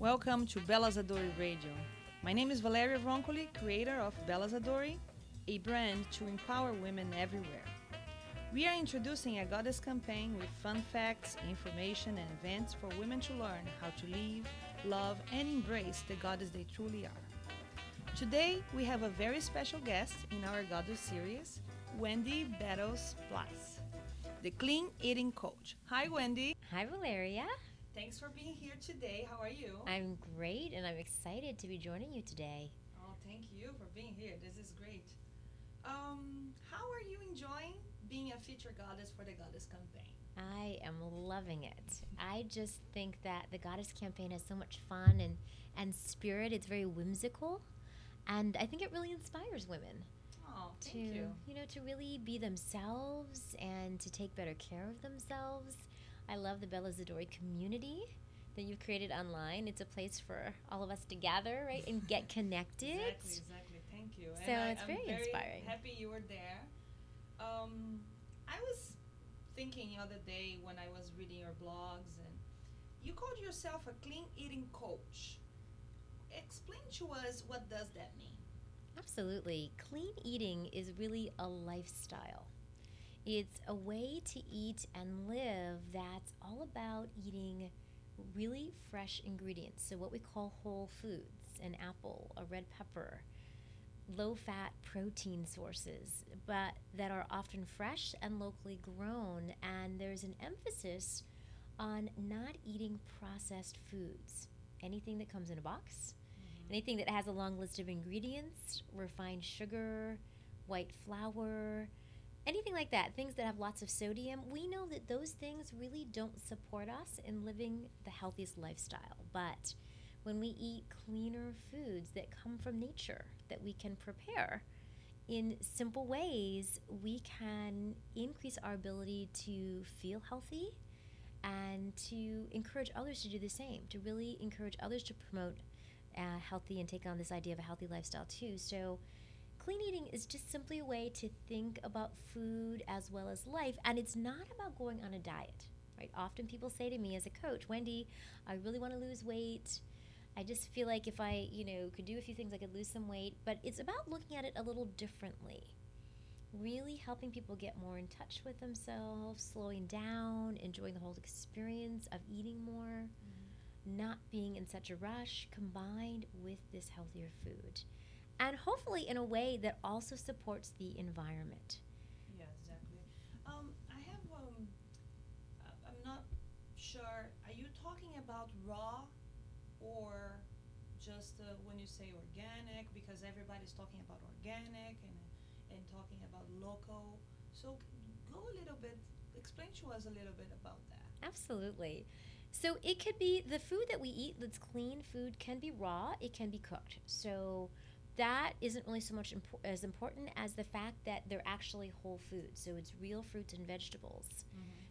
Welcome to Bella Zadori Radio. My name is Valeria Roncoli, creator of Bella Zadori, a brand to empower women everywhere. We are introducing a goddess campaign with fun facts, information, and events for women to learn how to live, love, and embrace the goddess they truly are. Today, we have a very special guest in our goddess series, Wendy Battles Plus, the clean eating coach. Hi, Wendy. Hi, Valeria. Thanks for being here today. How are you? I'm great and I'm excited to be joining you today. Oh, thank you for being here. This is great. Um, how are you enjoying being a feature goddess for the Goddess Campaign? I am loving it. I just think that the Goddess Campaign has so much fun and, and spirit. It's very whimsical. And I think it really inspires women Oh, to thank you. know to really be themselves and to take better care of themselves. I love the Bella Zadori community that you've created online. It's a place for all of us to gather, right, and get connected. Exactly, exactly. Thank you. So I, it's I'm very inspiring. Happy you were there. Um, I was thinking the other day when I was reading your blogs, and you called yourself a clean eating coach. Explain to us what does that mean? Absolutely. Clean eating is really a lifestyle. It's a way to eat and live that's all about eating really fresh ingredients. So, what we call whole foods an apple, a red pepper, low fat protein sources, but that are often fresh and locally grown. And there's an emphasis on not eating processed foods. Anything that comes in a box, mm-hmm. anything that has a long list of ingredients, refined sugar, white flour, anything like that, things that have lots of sodium, we know that those things really don't support us in living the healthiest lifestyle. But when we eat cleaner foods that come from nature, that we can prepare in simple ways, we can increase our ability to feel healthy and to encourage others to do the same, to really encourage others to promote uh, healthy and take on this idea of a healthy lifestyle too. So, clean eating is just simply a way to think about food as well as life, and it's not about going on a diet. Right? Often people say to me as a coach, Wendy, I really want to lose weight. I just feel like if I, you know, could do a few things, I could lose some weight. But it's about looking at it a little differently. Really helping people get more in touch with themselves, slowing down, enjoying the whole experience of eating more mm-hmm. not being in such a rush combined with this healthier food. And hopefully in a way that also supports the environment. Yeah, exactly. Um, I have um, I'm not sure. Are you talking about raw, or just uh, when you say organic? Because everybody's talking about organic and and talking about local. So go a little bit. Explain to us a little bit about that. Absolutely. So it could be the food that we eat that's clean food can be raw, it can be cooked. So that isn't really so much impo- as important as the fact that they're actually whole foods. So it's real fruits and vegetables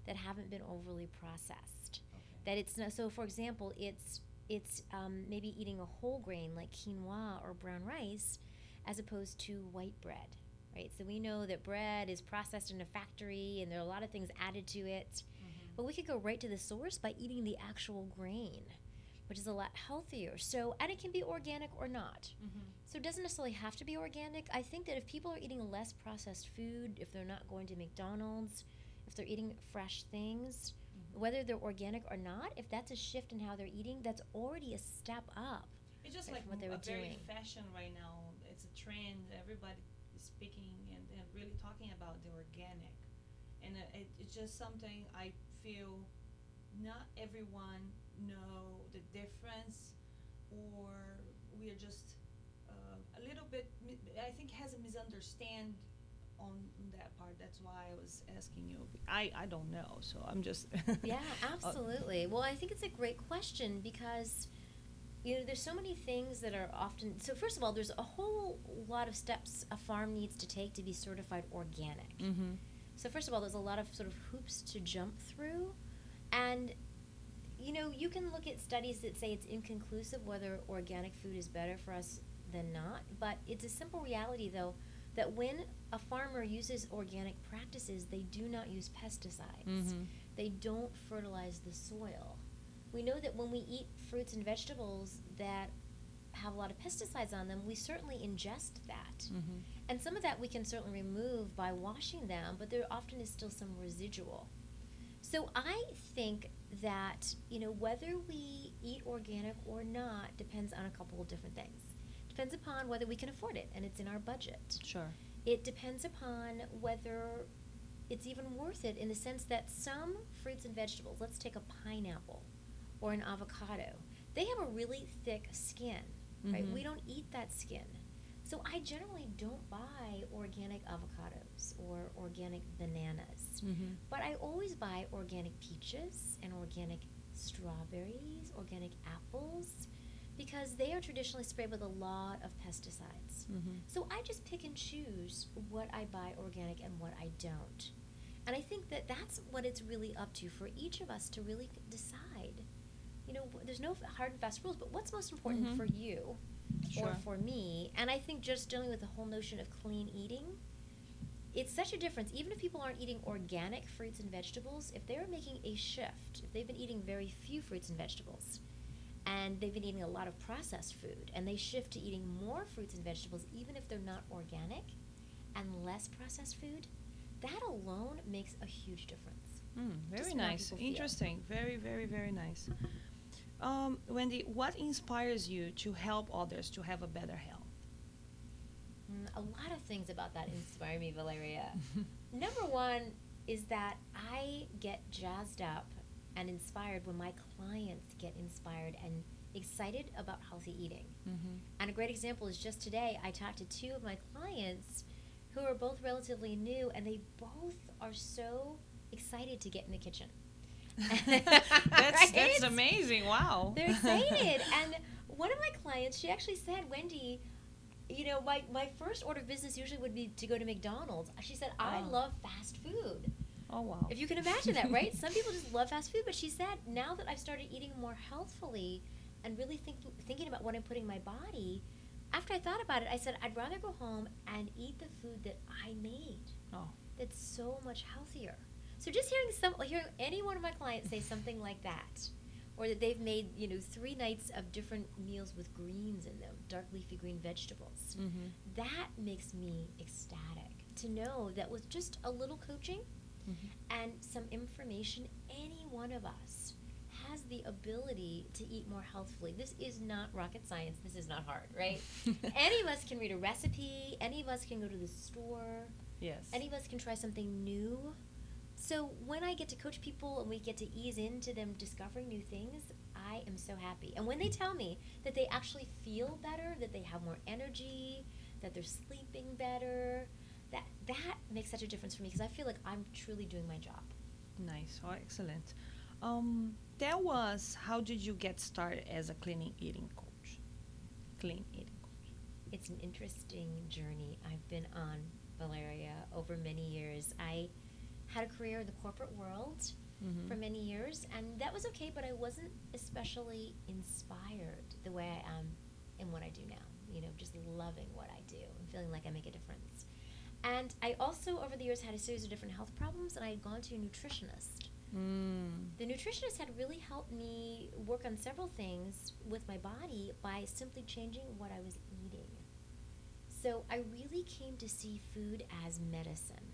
that haven't been overly processed. Okay. that it's not so for example it's it's um, maybe eating a whole grain like quinoa or brown rice as opposed to white bread right so we know that bread is processed in a factory and there are a lot of things added to it but we could go right to the source by eating the actual grain which is a lot healthier so and it can be organic or not Mm-hmm. so it doesn't necessarily have to be organic. I think that if people are eating less processed food, if they're not going to McDonald's, if they're eating fresh things, Mhm. whether they're organic or not, if that's a shift in how they're eating, that's already a step up. It's just Right, like what they were a very doing. fashion right now. It's a trend. Everybody is speaking and, and really talking about the organic, and uh, it, it's just something I feel not everyone know or we are just uh, a little bit. I think has a misunderstand on that part. That's why I was asking you. I I don't know, so I'm just Yeah, Uh, absolutely. Well, I think it's a great question because you know there's so many things that are often so first of all there's a whole lot of steps a farm needs to take to be certified organic mm-hmm. So first of all, there's a lot of sort of hoops to jump through, and you know you can look at studies that say it's inconclusive whether organic food is better for us than not. But it's a simple reality, though, that when a farmer uses organic practices, they do not use pesticides. Mhm. They don't fertilize the soil. we know that when we eat fruits and vegetables that have a lot of pesticides on them, we certainly ingest that. Mm-hmm. And some of that we can certainly remove by washing them, but there often is still some residual. So I think that, you know, whether we eat organic or not depends on a couple of different things. Depends upon whether we can afford it and it's in our budget. Sure. It depends upon whether it's even worth it in the sense that some fruits and vegetables, let's take a pineapple or an avocado, they have a really thick skin, right? Mhm. We don't eat that skin. So I generally don't buy organic avocados or organic bananas. Mm-hmm. But I always buy organic peaches and organic strawberries, organic apples, because they are traditionally sprayed with a lot of pesticides. Mm-hmm. So I just pick and choose what I buy organic and what I don't. And I think that that's what it's really up to for each of us to really decide. You know, there's no hard and fast rules, but what's most important Mhm. for you Sure. or for me? And I think just dealing with the whole notion of clean eating, it's such a difference. Even if people aren't eating organic fruits and vegetables, if they're making a shift, if they've been eating very few fruits and vegetables, and they've been eating a lot of processed food, and they shift to eating more fruits and vegetables, even if they're not organic, and less processed food, that alone makes a huge difference. Mm, very Just nice. people feel. Interesting. Very, very, very nice. Um, Wendy, what inspires you to help others to have a better health? Mm, a lot of things about that inspire me, Valeria. Number one is that I get jazzed up and inspired when my clients get inspired and excited about healthy eating. mm-hmm. And a great example is just today, I talked to two of my clients who are both relatively new, and they both are so excited to get in the kitchen. that's that's Right? amazing. Wow. They're excited. and one of my clients, she actually said, Wendy, you know, my, my first order of business usually would be to go to McDonald's. She said, I Oh. love fast food. oh wow. If you can imagine that, right? Some people just love fast food, but she said, now that I've started eating more healthfully and really thinking thinking about what I'm putting in my body, after I thought about it, I said I'd rather go home and eat the food that I made. Oh. That's so much healthier. So just hearing some hearing any one of my clients say something like that, or that they've made, you know, three nights of different meals with greens in them, dark leafy green vegetables Mm-hmm. that makes me ecstatic to know that with just a little coaching Mm-hmm. and some information, any one of us has the ability to eat more healthfully. This is not rocket science. This is not hard, right? any of us can read a recipe. Any of us can go to the store. yes. Any of us can try something new. So when I get to coach people and we get to ease into them discovering new things, I am so happy. And when they tell me that they actually feel better, that they have more energy, that they're sleeping better, that that makes such a difference for me because I feel like I'm truly doing my job. Nice. Oh, excellent. Um, that was how did you get started as a clean eating coach? Clean eating coach. It's an interesting journey I've been on, Valeria, over many years. I had a career in the corporate world Mm-hmm. for many years, and that was okay, but I wasn't especially inspired the way I am in what I do now. You know, just loving what I do and feeling like I make a difference. And I also, over the years, had a series of different health problems, and I had gone to a nutritionist. Mm. The nutritionist had really helped me work on several things with my body by simply changing what I was eating. So I really came to see food as medicine.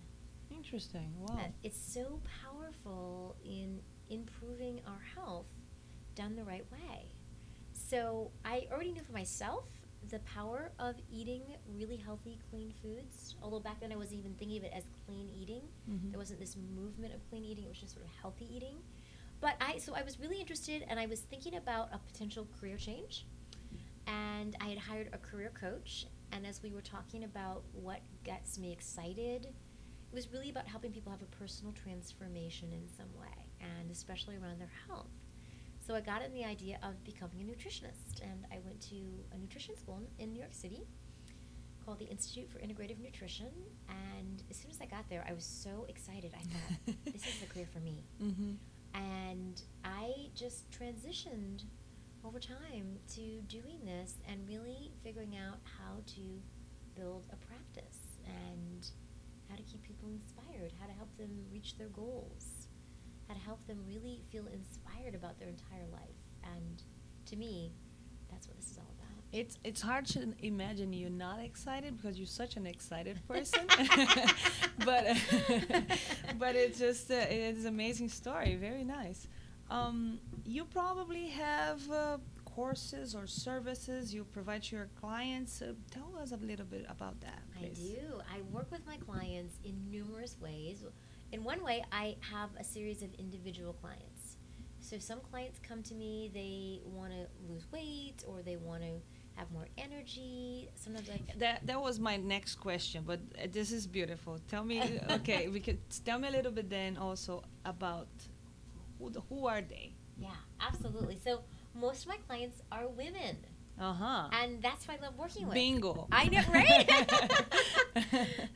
Interesting. Wow. Uh, it's so powerful in improving our health done the right way. So I already knew for myself the power of eating really healthy, clean foods. Although back then I wasn't even thinking of it as clean eating. Mhm. There wasn't this movement of clean eating. It was just sort of healthy eating. But I so I was really interested, and I was thinking about a potential career change. And I had hired a career coach. And as we were talking about what gets me excited, it was really about helping people have a personal transformation in some way, and especially around their health. So I got in the idea of becoming a nutritionist, and I went to a nutrition school in New York City called the Institute for Integrative Nutrition. And as soon as I got there, I was so excited. I thought, this is the career for me. Mm-hmm. And I just transitioned over time to doing this and really figuring out how to build a practice and how to keep people inspired, how to help them reach their goals. how to help them really feel inspired about their entire life. And to me, that's what this is all about. It's it's hard to imagine you not excited because you're such an excited person. but but it's just uh, it's an amazing story. Very nice. Um, you probably have uh, courses or services you provide to your clients. Uh, tell us a little bit about that. Please. I do. I work with my clients in numerous ways. In one way, I have a series of individual clients. So some clients come to me, they want to lose weight or they want to have more energy. Sometimes like that that was my next question, but uh, this is beautiful. Tell me, okay, we could tell me a little bit then also about who the, who are they? Yeah, absolutely. So most of my clients are women. Uh huh. And that's why I love working with. Bingo. I know, right?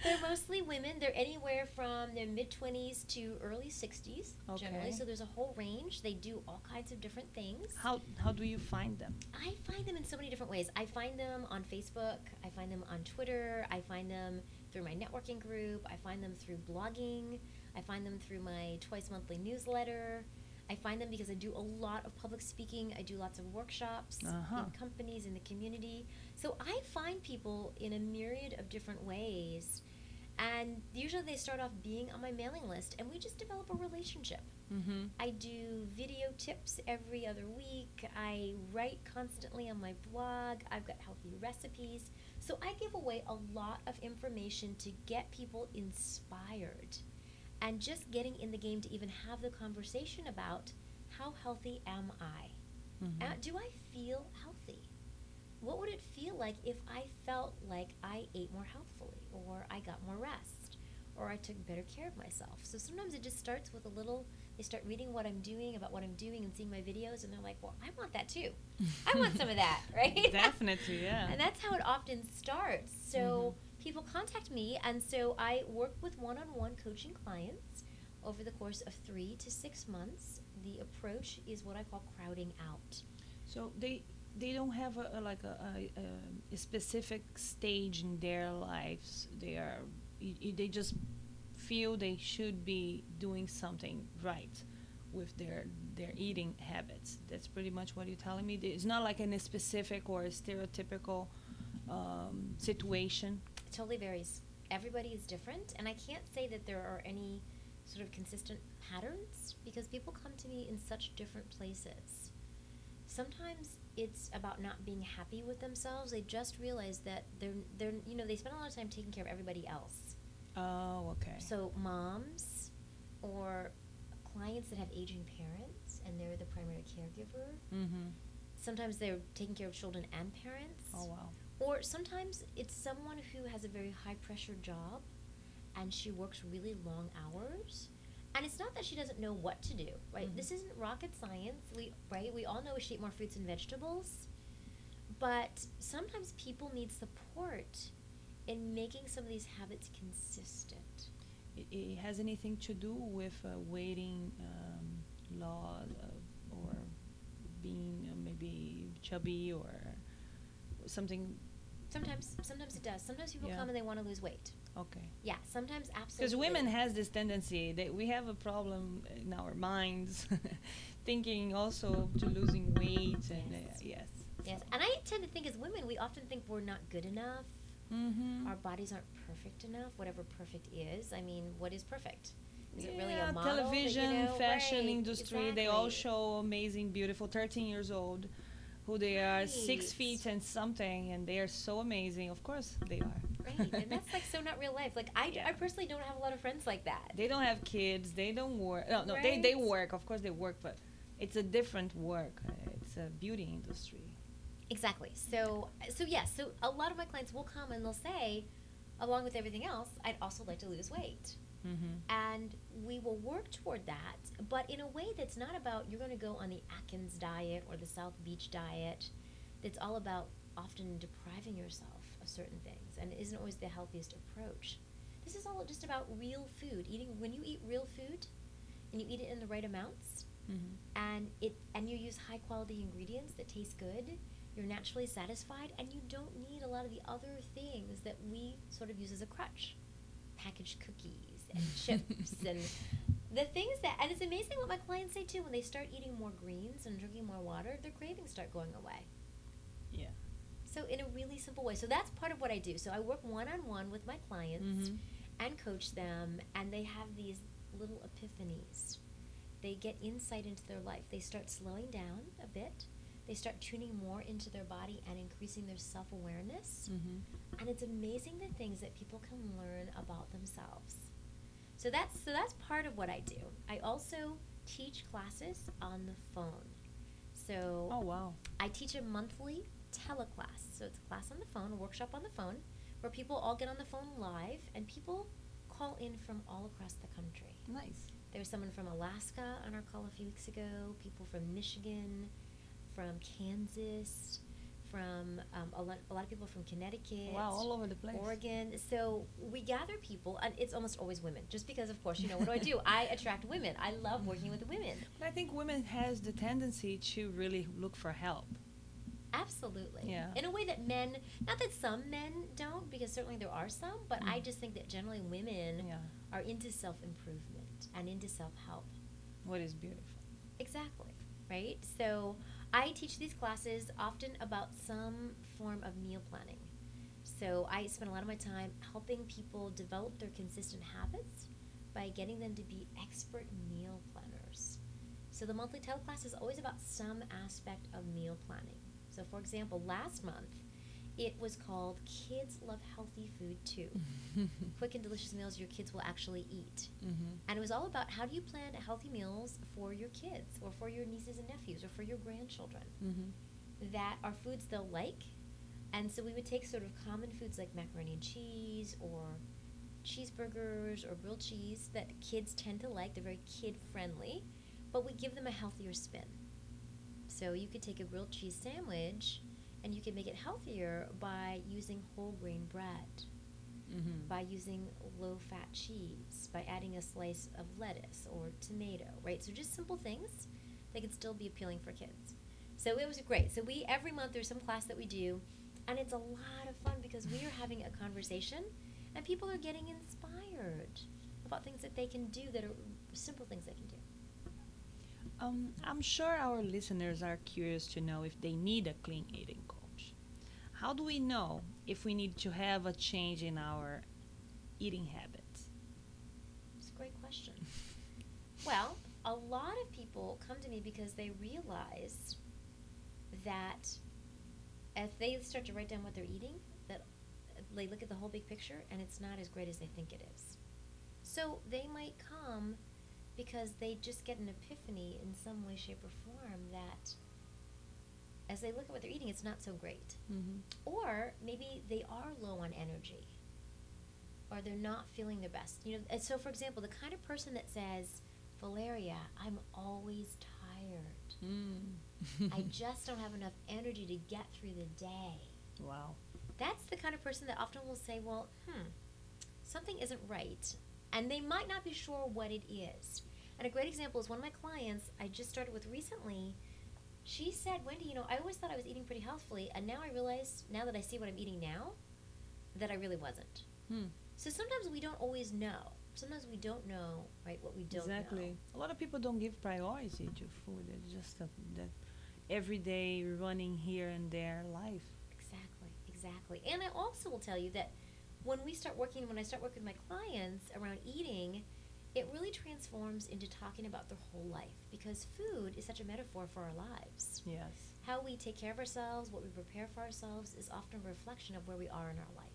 they're mostly women. They're anywhere from their mid 20s to early 60s Okay. generally. So there's a whole range. They do all kinds of different things. How how do you find them? I find them in so many different ways. I find them on Facebook. I find them on Twitter. I find them through my networking group. I find them through blogging. I find them through my twice monthly newsletter. I find them because I do a lot of public speaking. I do lots of workshops Uh-huh. in companies, in the community. So I find people in a myriad of different ways. And usually they start off being on my mailing list, and we just develop a relationship. Mm-hmm. I do video tips every other week. I write constantly on my blog. I've got healthy recipes. So I give away a lot of information to get people inspired and just getting in the game to even have the conversation about how healthy am I? Mm-hmm. Uh, do I feel healthy? What would it feel like if I felt like I ate more healthfully, or I got more rest, or I took better care of myself? So sometimes it just starts with a little, they start reading what I'm doing, about what I'm doing, and seeing my videos, and they're like, well, I want that too. I want some of that, right? Definitely, yeah. And that's how it often starts. So people contact me, and so I work with one on one coaching clients over the course of three to six months. The approach is what I call crowding out. So they they don't have a, a like a, a, a specific stage in their lives. They are they just feel they should be doing something right with their their eating habits. That's pretty much what you're telling me. It's not like in a specific or a stereotypical um, situation. It totally varies. Everybody is different, and I can't say that there are any sort of consistent patterns because people come to me in such different places. Sometimes it's about not being happy with themselves. They just realize that they're they're you know they spend a lot of time taking care of everybody else. Oh, okay. So moms or clients that have aging parents and they're the primary caregiver. Mm-hmm. Sometimes they're taking care of children and parents. Oh wow. Or sometimes it's someone who has a very high pressure job and she works really long hours. And it's not that she doesn't know what to do, right? Mhm. This isn't rocket science. We right? We all know we should eat more fruits and vegetables. But sometimes people need support in making some of these habits consistent. It, it has anything to do with uh, waiting um, law uh, or being uh, maybe chubby or something. Sometimes sometimes it does. Sometimes people Yeah. come and they want to lose weight. Okay. Yeah, sometimes absolutely. Because women has this tendency that we have a problem in our minds, thinking also to losing weight and uh, Yes. yes. Yes, and I tend to think as women, we often think we're not good enough. Mm-hmm. Our bodies aren't perfect enough. Whatever perfect is, I mean, what is perfect? Is it really a model? that, you television, know, fashion right, industry, they all show amazing, beautiful, 13 years old, who they are, six feet and something, and they are so amazing. Of course, they are. Right, and that's like so not real life. Like I, Yeah. I personally don't have a lot of friends like that. They don't have kids. They don't work. No, no, they, they Right. work. Of course, they work, but it's a different work. Uh, It's a beauty industry. Exactly. So, so yes. So a lot of my clients will come and they'll say, along with everything else, I'd also like to lose weight. Mm-hmm. and we will work toward that, but in a way that's not about you're going to go on the Atkins diet or the South Beach diet. That's all about often depriving yourself of certain things and it isn't always the healthiest approach. This is all just about real food. Eating when you eat real food and you eat it in the right amounts Mm-hmm. and it and you use high quality ingredients that taste good, you're naturally satisfied and you don't need a lot of the other things that we sort of use as a crutch. Packaged cookies and chips and the things that, and it's amazing what my clients say too. When they start eating more greens and drinking more water, their cravings start going away. Yeah. So in a really simple way. So that's part of what I do. So I work one on one with my clients Mhm. and coach them, and they have these little epiphanies. They get insight into their life. They start slowing down a bit. They start tuning more into their body and increasing their self awareness. Mhm. And it's amazing the things that people can learn about themselves. So that's so that's part of what I do. I also teach classes on the phone. So Oh wow. I teach a monthly teleclass. So it's a class on the phone, a workshop on the phone, where people all get on the phone live and people call in from all across the country. Nice. There was someone from Alaska on our call a few weeks ago, people from Michigan, from Kansas, from um, a, lot, a lot of people from Connecticut. Wow, all over the place. Oregon. So we gather people, and it's almost always women, just because, of course, you know, what do I do? I attract women. I love working with women. But I think women has the tendency to really look for help. Absolutely. Yeah. In a way that men, not that some men don't, because certainly there are some, but I Mm. just think that generally women Yeah. are into self improvement and into self help. What is beautiful. Exactly. Right? So I teach these classes often about some form of meal planning. So I spend a lot of my time helping people develop their consistent habits by getting them to be expert meal planners. So the monthly teleclass is always about some aspect of meal planning. So for example, last month it was called Kids Love Healthy Food Too. Quick and delicious meals your kids will actually eat. Mhm. And it was all about how do you plan healthy meals for your kids or for your nieces and nephews or for your grandchildren Mhm. that are foods they'll like. And so we would take sort of common foods like macaroni and cheese or cheeseburgers or grilled cheese that kids tend to like. They're very kid friendly, but we give them a healthier spin. So you could take a grilled cheese sandwich and you can make it healthier by using whole grain bread Mhm. by using low fat cheese, by adding a slice of lettuce or tomato, right? So just simple things that can still be appealing for kids. So it was great. So we every month there's some class that we do, and it's a lot of fun because we are having a conversation, and people are getting inspired about things that they can do that are simple things they can do. Um, I'm sure our listeners are curious to know if they need a clean eating. How do we know if we need to have a change in our eating habits? It's a great question. Well, a lot of people come to me because they realize that if they start to write down what they're eating, that they look at the whole big picture and it's not as great as they think it is. So they might come because they just get an epiphany in some way, shape, or form that as they look at what they're eating, it's not so great. Mm-hmm. Or maybe they are low on energy. Or they're not feeling their best. You know, and so for example, the kind of person that says, Valeria, I'm always tired. Mm. I just don't have enough energy to get through the day. wow. That's the kind of person that often will say, Well, hmm, something isn't right. And they might not be sure what it is. And a great example is one of my clients I just started with recently. She said, Wendy, you know, I always thought I was eating pretty healthfully, and now I realize, now that I see what I'm eating now, that I really wasn't. Hmm. So sometimes we don't always know. Sometimes we don't know, right, what we don't exactly. know. A lot of people don't give priority to food. It's just a, that everyday running here and there life. Exactly, exactly. And I also will tell you that when we start working, when I start working with my clients around eating, it really transforms into talking about their whole life because food is such a metaphor for our lives. Yes. How we take care of ourselves, what we prepare for ourselves, is often a reflection of where we are in our life.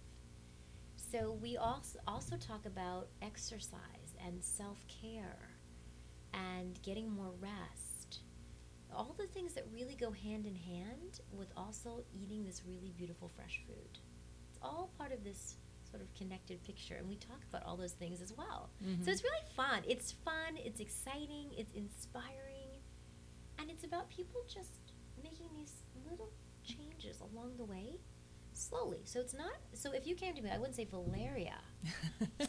So we also also talk about exercise and self care and getting more rest. All the things that really go hand in hand with also eating this really beautiful fresh food. It's all part of this sort of connected picture, and we talk about all those things as well. Mhm. So it's really fun. It's fun, it's exciting, it's inspiring, and it's about people just making these little changes along the way slowly. So it's not so if you came to me, I wouldn't say Valeria,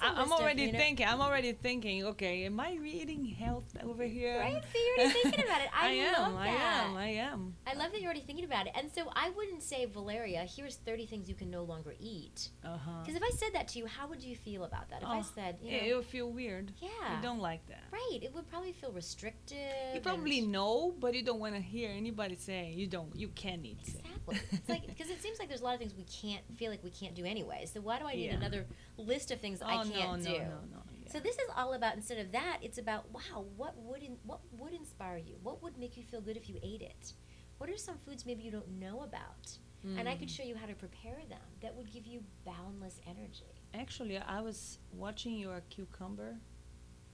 I- I'm already you know- thinking. I'm already thinking. Okay, am I reading health over here? Right? So you're already thinking about it. I, am. love I am. I am. I love that you're already thinking about it. And so I wouldn't say, Valeria, here's 30 things you can no longer eat. Uh huh. Because if I said that to you, how would you feel about that? If I Oh, said, you know, It, would feel weird. yeah, You don't like that. right, it would probably feel restrictive. You probably know, but you don't want to hear anybody say you don't. You can't eat. Exactly. It's like because it seems like there's a lot of things we can't feel like we can't do anyway. So why do I need Yeah. another list of things oh I can't no, do? no, no. Yeah. So this is all about instead of that, it's about wow, what would in, what would inspire you? What would make you feel good if you ate it? What are some foods maybe you don't know about? And I could Mm. show you how to prepare them. That would give you boundless energy. Actually, I was watching your cucumber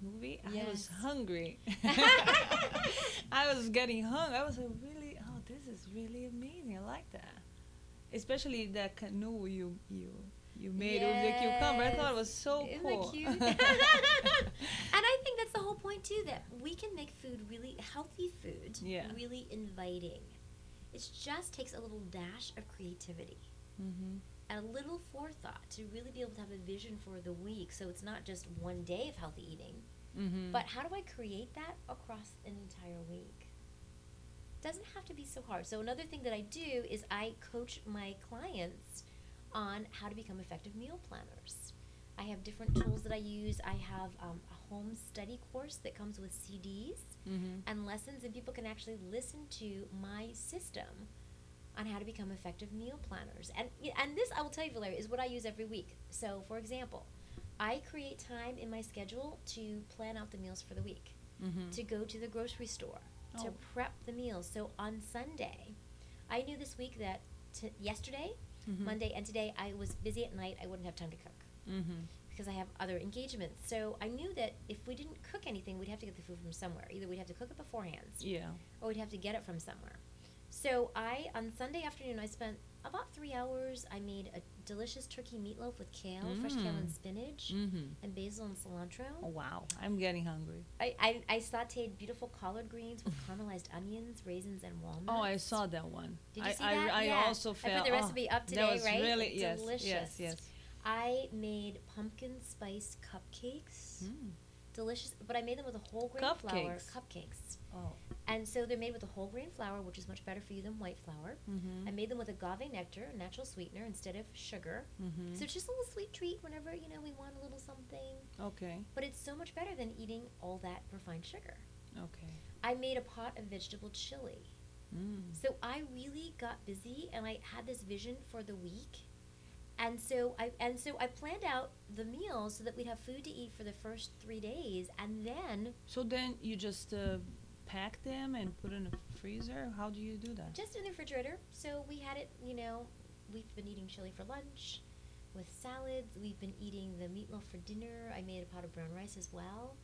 movie. I was hungry. I was getting hungry. I was like, really? Oh, this is really amazing. I like that. Especially that canoe you you you made with the cucumber. I thought it was so Isn't cool. cute? and I think that's the whole point too that we can make food really healthy food Yeah. really inviting. It just takes a little dash of creativity mm-hmm. and a little forethought to really be able to have a vision for the week. So it's not just one day of healthy eating, Mm-hmm. but how do I create that across an entire week? Doesn't have to be so hard. So another thing that I do is I coach my clients on how to become effective meal planners. I have different tools that I use. I have um, a home study course that comes with CDs mm-hmm. and lessons, and people can actually listen to my system on how to become effective meal planners. And and this I will tell you, Valeria, is what I use every week. So, for example, I create time in my schedule to plan out the meals for the week, Mm-hmm. to go to the grocery store, to Oh. prep the meals. So on Sunday, I knew this week that t- yesterday, Mhm. Monday, and today I was busy at night. I wouldn't have time to cook Mm-hmm. because I have other engagements. So I knew that if we didn't cook anything, we'd have to get the food from somewhere. Either we'd have to cook it beforehand, Yeah. or we'd have to get it from somewhere. So I on Sunday afternoon I spent about three hours. I made a delicious turkey meatloaf with kale, fresh kale and Mm. spinach, Mm-hmm. and basil and cilantro. Oh wow, I'm getting hungry. I, I, I sauteed beautiful collard greens with caramelized onions, raisins, and walnuts. Oh, I saw that one. Did you I, see I, that? I Yeah. also I put the oh, recipe up today, that was right? Really, yes, Delicious. yes, yes. I made pumpkin spice cupcakes. Mm. Delicious, but I made them with a whole grain flour. Cupcakes. Cupcakes. Oh. And so they're made with a whole grain flour, which is much better for you than white flour. Mm-hmm. I made them with agave nectar, a natural sweetener, instead of sugar. mm-hmm. So it's just a little sweet treat whenever, you know, we want a little something. okay. But it's so much better than eating all that refined sugar. Okay. I made a pot of vegetable chili. Mm. So I really got busy and I had this vision for the week. And so I and so I planned out the meals so that we'd have food to eat for the first 3 days and then So then you just uh, pack them and put in a freezer. How do you do that? just in the refrigerator. So we had it, you know, we've been eating chili for lunch with salads. We've been eating the meatloaf for dinner. I made a pot of brown rice as well.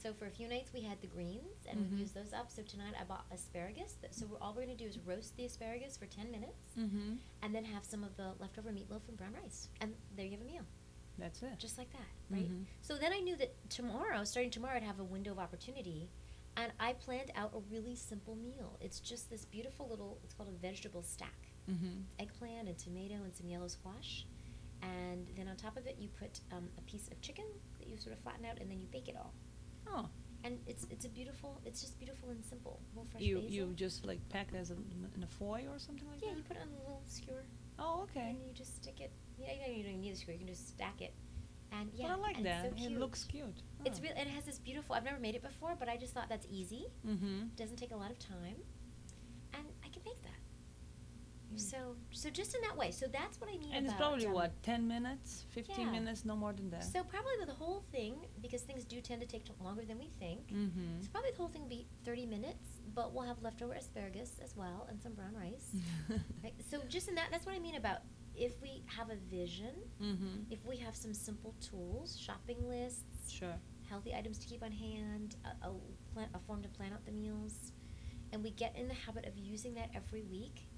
So for a few nights we had the greens and Mhm. we used those up. So tonight I bought asparagus. That, so we're, all we're going to do is roast the asparagus for 10 minutes Mm-hmm. and then have some of the leftover meatloaf and brown rice. And there you have a meal, That's it. just like that, right? Mhm. So then I knew that tomorrow, starting tomorrow, I'd have a window of opportunity. And I planned out a really simple meal. It's just this beautiful little, it's called a vegetable stack Mm-hmm. eggplant and tomato and some yellow squash. And then on top of it, you put um, a piece of chicken that you sort of flatten out and then you bake it all. Oh, And it's it's a beautiful, it's just beautiful and simple. Fresh you basil. you just like pack it as a, in a foil or something like yeah, that. you put it on a little skewer Oh, okay. and you just stick it. Yeah, you don't even need a skewer. You can just stack it. And yeah, but I like and that. So cute. it looks cute. It's real. It has this beautiful. I've never made it before, but I just thought that's easy. Mm-hmm. Doesn't take a lot of time, and I can make that. Mm. So so just in that way. So that's what I mean. And it's probably um, what ten minutes, fifteen yeah. minutes, no more than that. So probably the whole thing, because things do tend to take longer than we think. mm-hmm. So probably the whole thing will be 30 minutes, but we'll have leftover asparagus as well and some brown rice. right? So just in that, that's what I mean about if we have a vision, mm-hmm. if we have some simple tools, shopping lists, Sure. healthy items to keep on hand, a, a, plan, a form to plan out the meals, and we get in the habit of using that every week,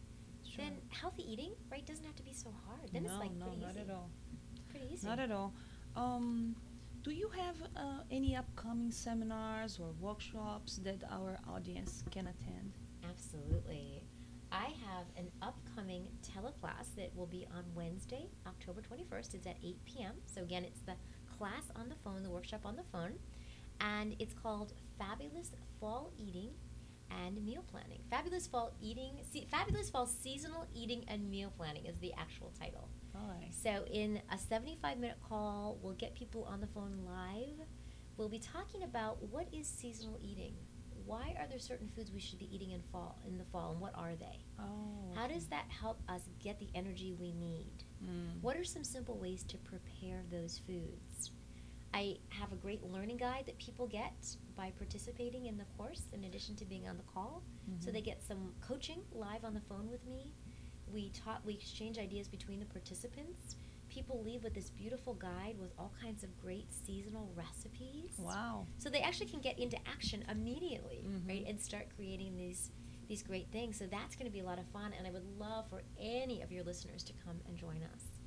Sure. then healthy eating, right, doesn't have to be so hard. Then no, it's like no, pretty not easy. at all. Pretty easy. Not at all. Um, do you have uh, any upcoming seminars or workshops that our audience can attend? Absolutely. I have an upcoming teleclass that will be on Wednesday, October 21st. It's at 8 p.m. So, again, it's the class on the phone, the workshop on the phone, and it's called Fabulous Fall Eating and Meal Planning. Fabulous Fall Eating, se- Fabulous Fall Seasonal Eating and Meal Planning is the actual title. Right. So, in a 75 minute call, we'll get people on the phone live. We'll be talking about what is seasonal eating. Why are there certain foods we should be eating in fall in the fall, and what are they? Oh. How does that help us get the energy we need? Mm. What are some simple ways to prepare those foods? I have a great learning guide that people get by participating in the course in addition to being on the call. So Mhm. they get some coaching live on the phone with me. We taught we exchange ideas between the participants. People leave with this beautiful guide with all kinds of great seasonal recipes. Wow. So they actually can get into action immediately, Mhm. right, and start creating these these great things. So that's going to be a lot of fun, and I would love for any of your listeners to come and join us.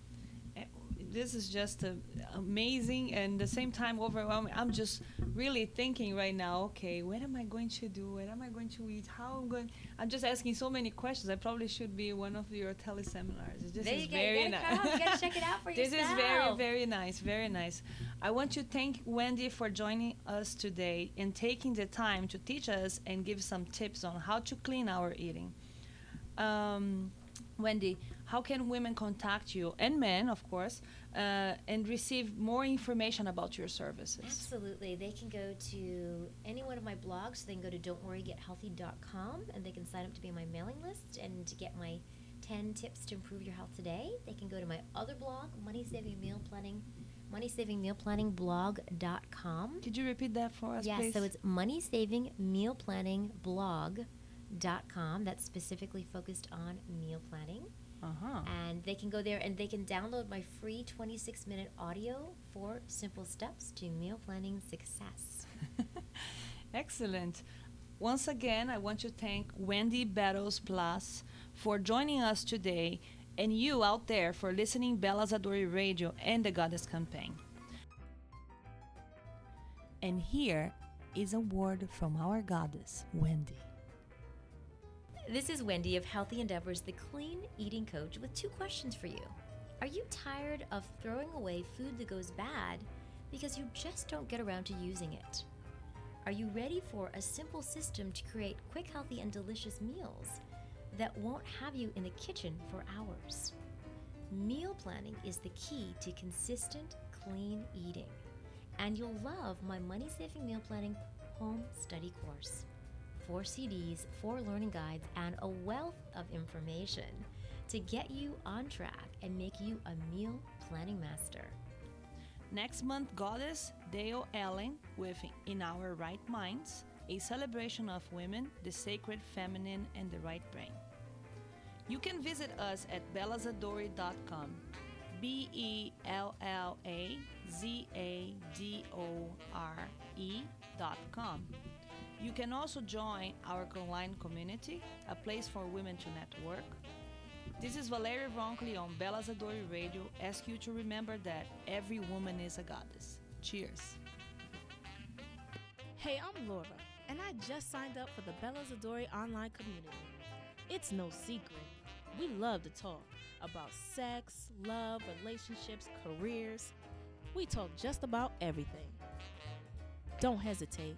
This is just uh, amazing and the same time overwhelming. I'm just really thinking right now, okay, what am I going to do? What am I going to eat? How I'm going I'm just asking so many questions. I probably should be one of your teleseminars. This there is very nice. You gotta check it out for this yourself. is very very nice very nice i want to thank wendy for joining us today and taking the time to teach us and give some tips on how to clean our eating um, wendy how can women contact you and men of course uh, and receive more information about your services Absolutely. They can go to any one of my blogs. They can go to don'tworrygethealthy.com and they can sign up to be on my mailing list and to get my 10 tips to improve your health today. They can go to my other blog, Money Saving Meal Planning, moneysavingmealplanningblog.com. could you repeat that for us Yes, please so it's moneysavingmealplanningblog.com. That's specifically focused on meal planning. uh-huh And they can go there and they can download my free 26 minute audio for simple steps to meal planning success. Excellent. Once again, I want to thank Wendy Battles Plus for joining us today and you out there for listening Bella Zadori Radio and the Goddess Campaign. And here is a word from our goddess, Wendy. This is Wendy of Healthy Endeavors, the clean eating coach, with two questions for you. Are you tired of throwing away food that goes bad because you just don't get around to using it? Are you ready for a simple system to create quick, healthy, and delicious meals that won't have you in the kitchen for hours? Meal planning is the key to consistent, clean eating, and you'll love my money saving meal planning home study course four CDs, four learning guides, and a wealth of information to get you on track and make you a meal planning master. Next month, Goddess Deo Ellen with In Our Right Minds, a celebration of women, the sacred feminine, and the right brain. You can visit us at bellazadori.com. B E L L A Z A D O R E B L L A Z A D O R E.com. You can also join our online community, a place for women to network. This is Valeria Roncoli on Bella Zadori Radio. Ask you to remember that every woman is a goddess. Cheers. Hey, I'm Laura, and I just signed up for the Bella Zadori online community. It's no secret. We love to talk about sex, love, relationships, careers. We talk just about everything. Don't hesitate.